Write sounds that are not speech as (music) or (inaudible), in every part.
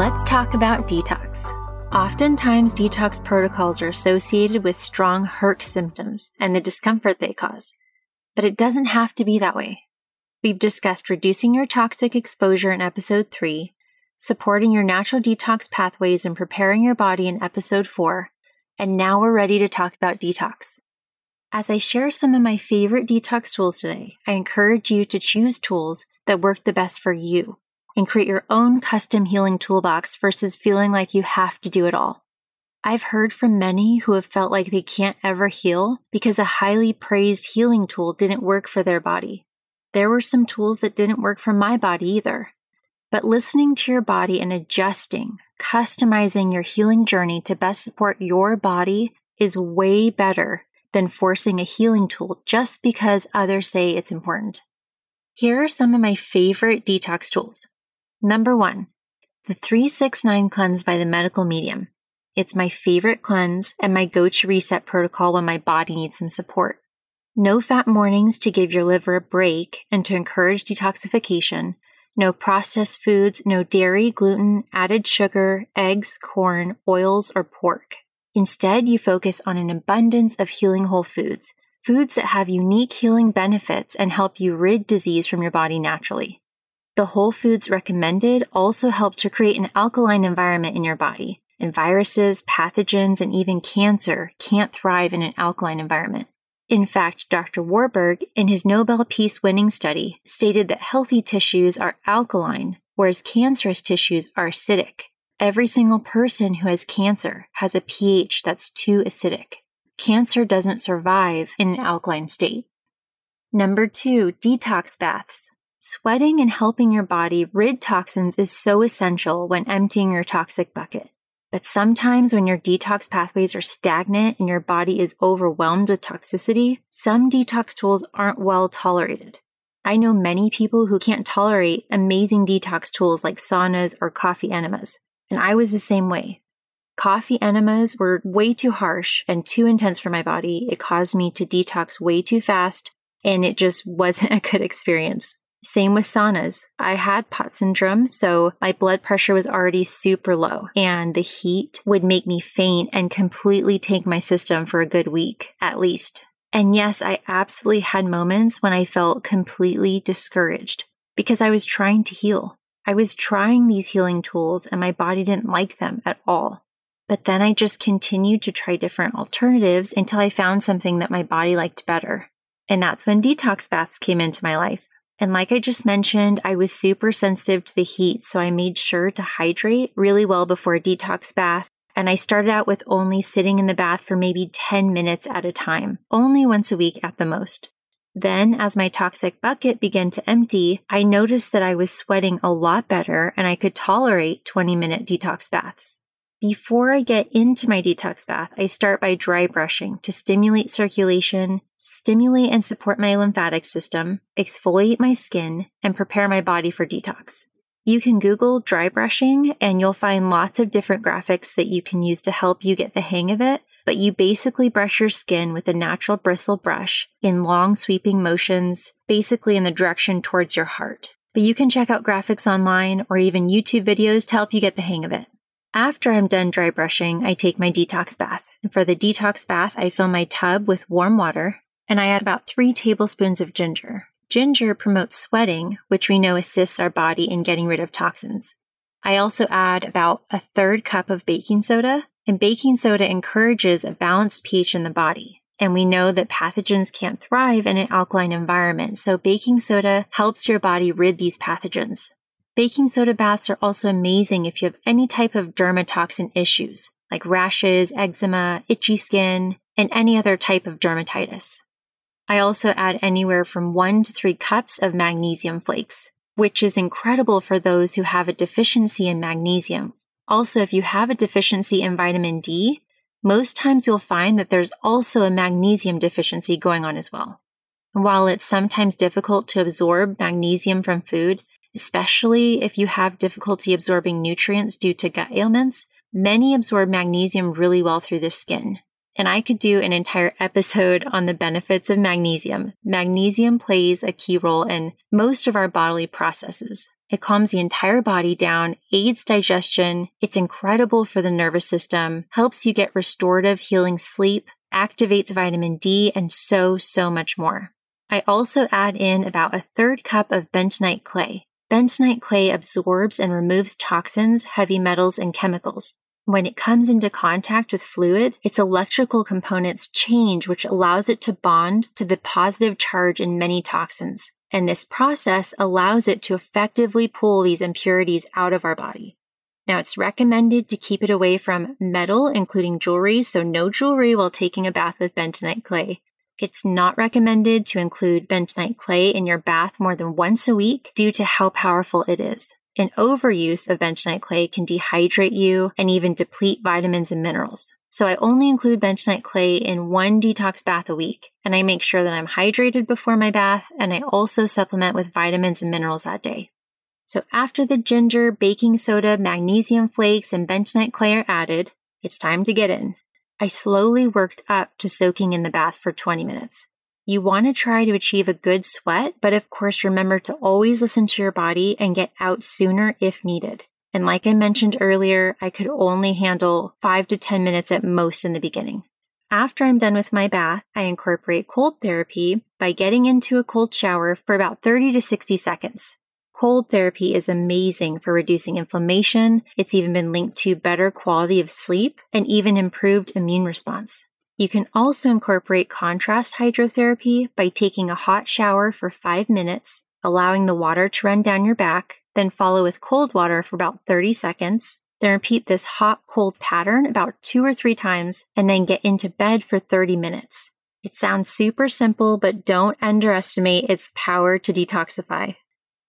Let's talk about detox. Oftentimes, detox protocols are associated with strong Herx symptoms and the discomfort they cause. But it doesn't have to be that way. We've discussed reducing your toxic exposure in episode 3, supporting your natural detox pathways and preparing your body in episode 4, and now we're ready to talk about detox. As I share some of my favorite detox tools today, I encourage you to choose tools that work the best for you and create your own custom healing toolbox versus feeling like you have to do it all. I've heard from many who have felt like they can't ever heal because a highly praised healing tool didn't work for their body. There were some tools that didn't work for my body either. But listening to your body and adjusting, customizing your healing journey to best support your body is way better than forcing a healing tool just because others say it's important. Here are some of my favorite detox tools. Number one, the 369 cleanse by the medical medium. It's my favorite cleanse and my go to reset protocol when my body needs some support. No fat mornings to give your liver a break and to encourage detoxification. No processed foods, no dairy, gluten, added sugar, eggs, corn, oils, or pork. Instead, you focus on an abundance of healing whole foods, foods that have unique healing benefits and help you rid disease from your body naturally. The whole foods recommended also help to create an alkaline environment in your body, and viruses, pathogens, and even cancer can't thrive in an alkaline environment. In fact, Dr. Warburg, in his Nobel Peace winning study, stated that healthy tissues are alkaline, whereas cancerous tissues are acidic. Every single person who has cancer has a pH that's too acidic. Cancer doesn't survive in an alkaline state. Number two, detox baths. Sweating and helping your body rid toxins is so essential when emptying your toxic bucket. But sometimes when your detox pathways are stagnant and your body is overwhelmed with toxicity, some detox tools aren't well tolerated. I know many people who can't tolerate amazing detox tools like saunas or coffee enemas, and I was the same way. Coffee enemas were way too harsh and too intense for my body. It caused me to detox way too fast, and it just (laughs) wasn't a good experience. Same with saunas. I had POTS syndrome, so my blood pressure was already super low and the heat would make me faint and completely take my system for a good week, at least. And yes, I absolutely had moments when I felt completely discouraged because I was trying to heal. I was trying these healing tools and my body didn't like them at all. But then I just continued to try different alternatives until I found something that my body liked better. And that's when detox baths came into my life. And like I just mentioned, I was super sensitive to the heat, so I made sure to hydrate really well before a detox bath. And I started out with only sitting in the bath for maybe 10 minutes at a time, only once a week at the most. Then, as my toxic bucket began to empty, I noticed that I was sweating a lot better and I could tolerate 20 minute detox baths. Before I get into my detox bath, I start by dry brushing to stimulate circulation, stimulate and support my lymphatic system, exfoliate my skin, and prepare my body for detox. You can Google dry brushing and you'll find lots of different graphics that you can use to help you get the hang of it. But you basically brush your skin with a natural bristle brush in long sweeping motions, basically in the direction towards your heart. But you can check out graphics online or even YouTube videos to help you get the hang of it. After I'm done dry brushing, I take my detox bath. And for the detox bath, I fill my tub with warm water and I add about three tablespoons of ginger. Ginger promotes sweating, which we know assists our body in getting rid of toxins. I also add about a third cup of baking soda, and baking soda encourages a balanced pH in the body. And we know that pathogens can't thrive in an alkaline environment, so baking soda helps your body rid these pathogens. Baking soda baths are also amazing if you have any type of dermatoxin issues, like rashes, eczema, itchy skin, and any other type of dermatitis. I also add anywhere from one to three cups of magnesium flakes, which is incredible for those who have a deficiency in magnesium. Also, if you have a deficiency in vitamin D, most times you'll find that there's also a magnesium deficiency going on as well. And while it's sometimes difficult to absorb magnesium from food, especially if you have difficulty absorbing nutrients due to gut ailments. Many absorb magnesium really well through the skin. And I could do an entire episode on the benefits of magnesium. Magnesium plays a key role in most of our bodily processes. It calms the entire body down, aids digestion. It's incredible for the nervous system, helps you get restorative healing sleep, activates vitamin D, and so, so much more. I also add in about a third cup of bentonite clay. Bentonite clay absorbs and removes toxins, heavy metals, and chemicals. When it comes into contact with fluid, its electrical components change, which allows it to bond to the positive charge in many toxins. And this process allows it to effectively pull these impurities out of our body. Now it's recommended to keep it away from metal, including jewelry, so no jewelry while taking a bath with bentonite clay. It's not recommended to include bentonite clay in your bath more than once a week due to how powerful it is. An overuse of bentonite clay can dehydrate you and even deplete vitamins and minerals. So I only include bentonite clay in one detox bath a week, and I make sure that I'm hydrated before my bath, and I also supplement with vitamins and minerals that day. So after the ginger, baking soda, magnesium flakes, and bentonite clay are added, it's time to get in. I slowly worked up to soaking in the bath for 20 minutes. You want to try to achieve a good sweat, but of course remember to always listen to your body and get out sooner if needed. And like I mentioned earlier, I could only handle five to 10 minutes at most in the beginning. After I'm done with my bath, I incorporate cold therapy by getting into a cold shower for about 30 to 60 seconds. Cold therapy is amazing for reducing inflammation. It's even been linked to better quality of sleep and even improved immune response. You can also incorporate contrast hydrotherapy by taking a hot shower for five minutes, allowing the water to run down your back, then follow with cold water for about 30 seconds. Then repeat this hot cold pattern about two or three times and then get into bed for 30 minutes. It sounds super simple, but don't underestimate its power to detoxify.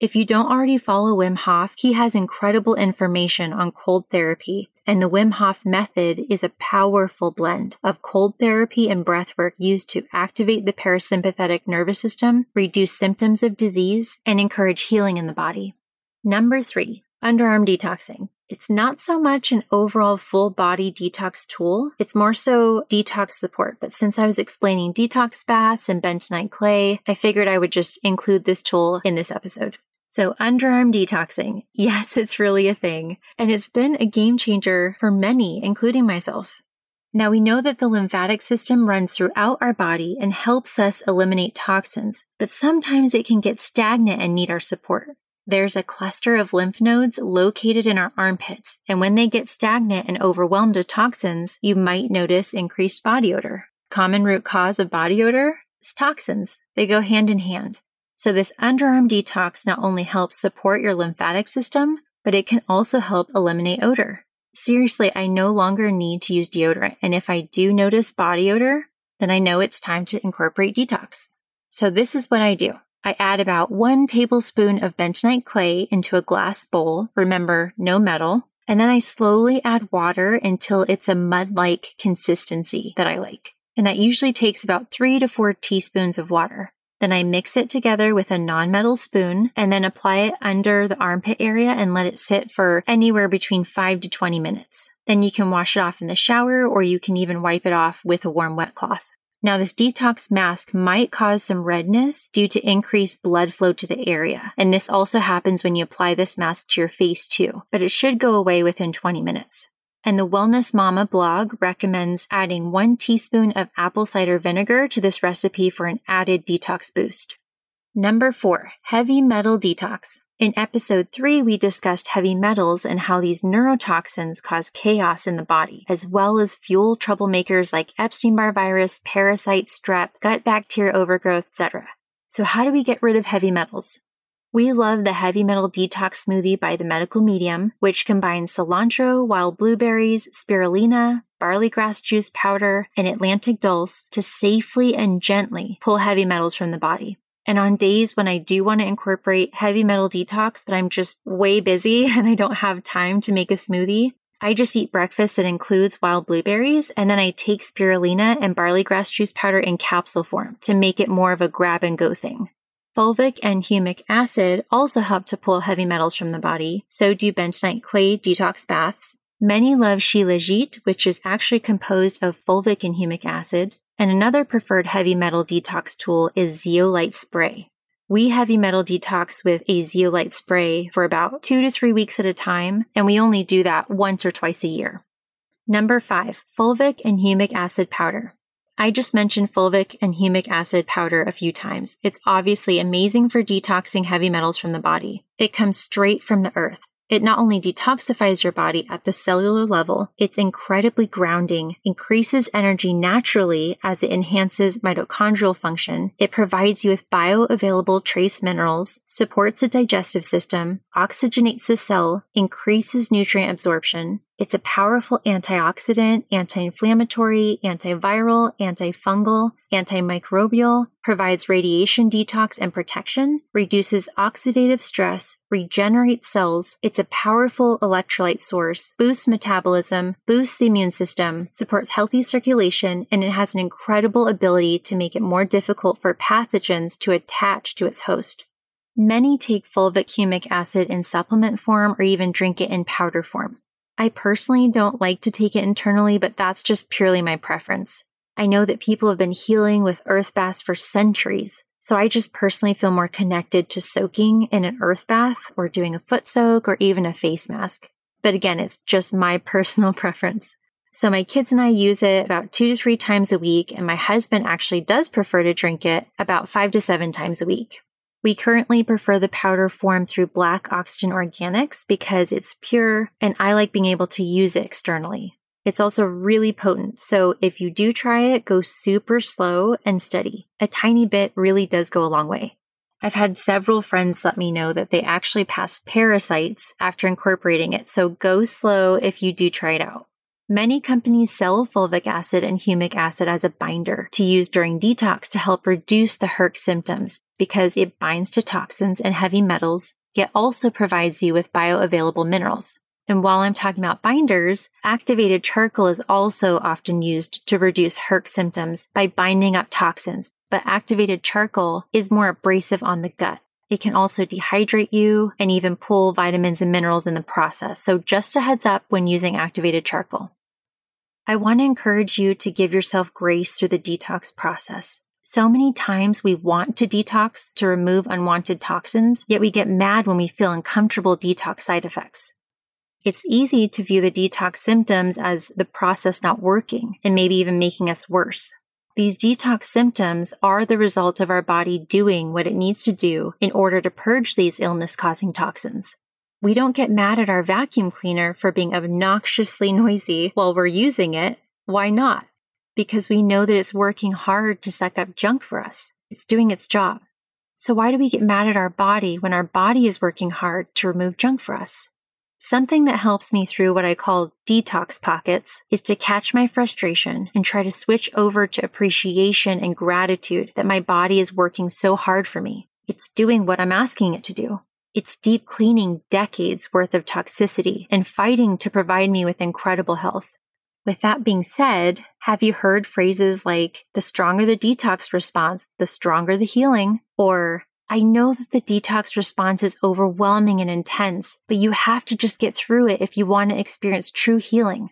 If you don't already follow Wim Hof, he has incredible information on cold therapy and the Wim Hof method is a powerful blend of cold therapy and breathwork used to activate the parasympathetic nervous system, reduce symptoms of disease, and encourage healing in the body. Number three, underarm detoxing. It's not so much an overall full body detox tool. It's more so detox support. But since I was explaining detox baths and bentonite clay, I figured I would just include this tool in this episode. So underarm detoxing. (laughs) Yes, it's really a thing. And it's been a game changer for many, including myself. Now we know that the lymphatic system runs throughout our body and helps us eliminate toxins, but sometimes it can get stagnant and need our support. There's a cluster of lymph nodes located in our armpits, and when they get stagnant and overwhelmed with toxins, you might notice increased body odor. Common root cause of body odor is toxins. They go hand in hand. So this underarm detox not only helps support your lymphatic system, but it can also help eliminate odor. Seriously, I no longer need to use deodorant. And if I do notice body odor, then I know it's time to incorporate detox. So this is what I do. I add about one tablespoon of bentonite clay into a glass bowl. Remember, no metal. And then I slowly add water until it's a mud-like consistency that I like. And that usually takes about three to four teaspoons of water. Then I mix it together with a non-metal spoon and then apply it under the armpit area and let it sit for anywhere between 5 to 20 minutes. Then you can wash it off in the shower or you can even wipe it off with a warm wet cloth. Now, this detox mask might cause some redness due to increased blood flow to the area. And this also happens when you apply this mask to your face too, but it should go away within 20 minutes and the Wellness Mama blog recommends adding one teaspoon of apple cider vinegar to this recipe for an added detox boost. Number four, heavy metal detox. In episode three, we discussed heavy metals and how these neurotoxins cause chaos in the body, as well as fuel troublemakers like Epstein-Barr virus, parasites, strep, gut bacteria overgrowth, etc. So how do we get rid of heavy metals? We love the heavy metal detox smoothie by the medical medium, which combines cilantro, wild blueberries, spirulina, barley grass juice powder, and Atlantic dulse to safely and gently pull heavy metals from the body. And on days when I do want to incorporate heavy metal detox, but I'm just way busy (laughs) and I don't have time to make a smoothie, I just eat breakfast that includes wild blueberries and then I take spirulina and barley grass juice powder in capsule form to make it more of a grab and go thing. Fulvic and humic acid also help to pull heavy metals from the body, so do bentonite clay detox baths. Many love Shilajit, which is actually composed of fulvic and humic acid. And another preferred heavy metal detox tool is zeolite spray. We heavy metal detox with a zeolite spray for about two to three weeks at a time, and we only do that once or twice a year. Number five, fulvic and humic acid powder. I just mentioned fulvic and humic acid powder a few times. It's obviously amazing for detoxing heavy metals from the body. It comes straight from the earth. It not only detoxifies your body at the cellular level, it's incredibly grounding, increases energy naturally as it enhances mitochondrial function. It provides you with bioavailable trace minerals, supports the digestive system, oxygenates the cell, increases nutrient absorption, it's a powerful antioxidant, anti-inflammatory, antiviral, antifungal, antimicrobial, provides radiation detox and protection, reduces oxidative stress, regenerates cells. It's a powerful electrolyte source, boosts metabolism, boosts the immune system, supports healthy circulation, and it has an incredible ability to make it more difficult for pathogens to attach to its host. Many take fulvic humic acid in supplement form or even drink it in powder form. I personally don't like to take it internally, but that's just purely my preference. I know that people have been healing with earth baths for centuries, so I just personally feel more connected to soaking in an earth bath or doing a foot soak or even a face mask. But again, it's just my (laughs) personal preference. So my kids and I use it about two to three times a week, and my husband actually does prefer to drink it about five to seven times a week. We currently prefer the powder form through Black Oxygen Organics because it's pure and I like being able to use it externally. It's also really potent, so if you do try it, go super slow and steady. A tiny bit really does go a long way. I've had several friends let me know that they actually pass parasites after incorporating it, so go slow if you do try it out. Many companies sell fulvic acid and humic acid as a binder to use during detox to help reduce the Herx symptoms because it binds to toxins and heavy metals, yet also provides you with bioavailable minerals. And while I'm talking about binders, activated charcoal is also often used to reduce Herx symptoms by binding up toxins, but activated charcoal is more abrasive on the gut. It can also dehydrate you and even pull vitamins and minerals in the process. So just a heads up when using activated charcoal. I want to encourage you to give yourself grace through the detox process. So many times we want to detox to remove unwanted toxins, yet we get mad when we feel uncomfortable detox side effects. It's easy to view the detox symptoms as the process not working and maybe even making us worse. These detox symptoms are the result of our body doing what it needs to do in order to purge these illness causing toxins. We don't get mad at our vacuum cleaner for being obnoxiously (laughs) noisy while we're using it. Why not? Because we know that it's working hard to suck up junk for us. It's doing its job. So why do we get mad at our body when our body is working hard to remove junk for us? Something that helps me through what I call detox pockets is to catch my frustration and try to switch over to appreciation and gratitude that my body is working so hard for me. It's doing what I'm asking it to do. It's deep cleaning decades worth of toxicity and fighting to provide me with incredible health. With that being said, have you heard phrases like, the stronger the detox response, the stronger the healing? Or, I know that the detox response is overwhelming and intense, but you have to just get through it if you want to experience true healing.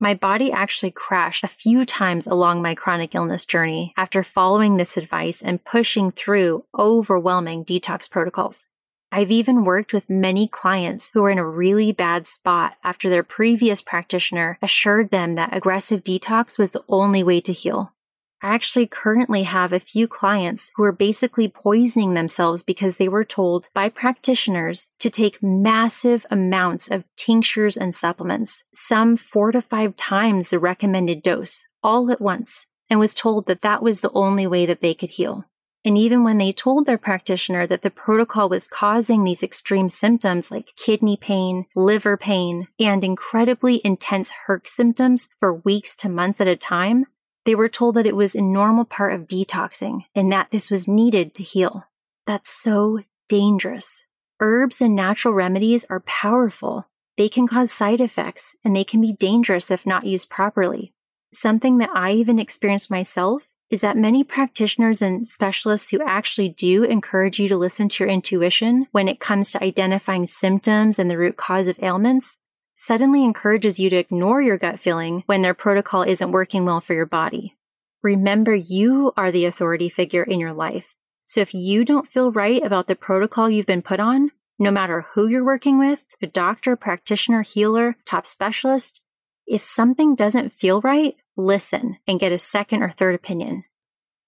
My body actually crashed a few times along my chronic illness journey after following this advice and pushing through overwhelming detox protocols. I've even worked with many clients who are in a really bad spot after their previous practitioner assured them that aggressive detox was the only way to heal. I actually currently have a few clients who are basically poisoning themselves because they were told by practitioners to take massive amounts of tinctures and supplements, some four to five times the recommended dose, all at once, and was told that that was the only way that they could heal. And even when they told their practitioner that the protocol was causing these extreme symptoms like kidney pain, liver pain, and incredibly intense Herx symptoms for weeks to months at a time, they were told that it was a normal part of detoxing and that this was needed to heal. That's so dangerous. Herbs and natural remedies are powerful. They can cause side effects and they can be dangerous if not used properly. Something that I even experienced myself is that many practitioners and specialists who actually do encourage you to listen to your intuition when it comes to identifying symptoms and the root cause of ailments suddenly encourages you to ignore your gut feeling when their protocol isn't working well for your body. Remember, you are the authority figure in your life. So if you don't feel right about the protocol you've been put on, no matter who you're working with, a doctor, practitioner, healer, top specialist, if something doesn't feel right, listen and get a second or third opinion.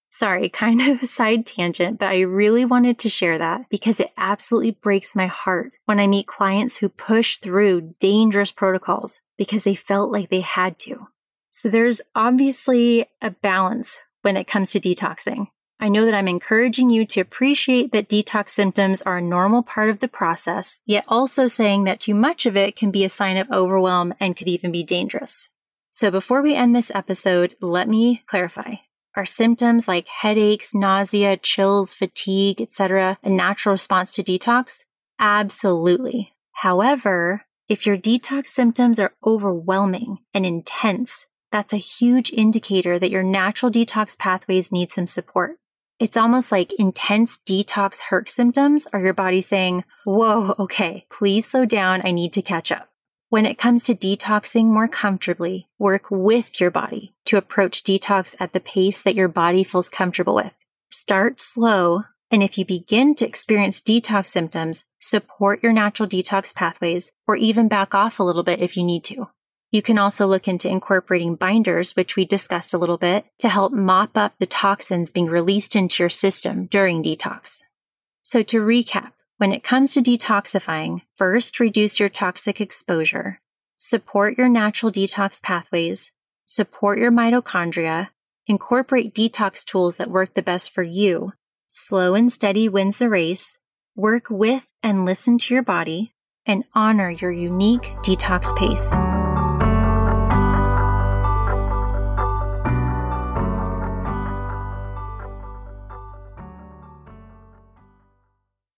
Sorry, (laughs) kind of a side tangent, but I really wanted to share that because it absolutely breaks my heart when I meet clients who push through dangerous protocols because they felt like they had to. So there's obviously a balance when it comes to detoxing. I know that I'm encouraging you to appreciate that detox symptoms are a normal part of the process, yet also saying that too much of it can be a sign of overwhelm and could even be dangerous. So before we end this episode, let me clarify. Are symptoms like headaches, nausea, chills, fatigue, etc. a natural response to detox? Absolutely. However, if your detox symptoms are overwhelming and intense, that's a huge indicator that your natural detox pathways need some support. It's almost like intense detox herx symptoms are your body saying, whoa, okay, please slow down. I need to catch up. When it comes to detoxing more comfortably, work with your body to approach detox at the pace that your body feels comfortable with. Start slow. And if you begin to experience detox symptoms, support your natural detox pathways or even back off a little bit if you need to. You can also look into incorporating binders, which we discussed a little bit, to help mop up the toxins being released into your system during detox. So to recap, when it comes to detoxifying, first reduce your toxic exposure, support your natural detox pathways, support your mitochondria, incorporate detox tools that work the best for you, slow and steady wins the race, work with and listen to your body, and honor your unique detox pace.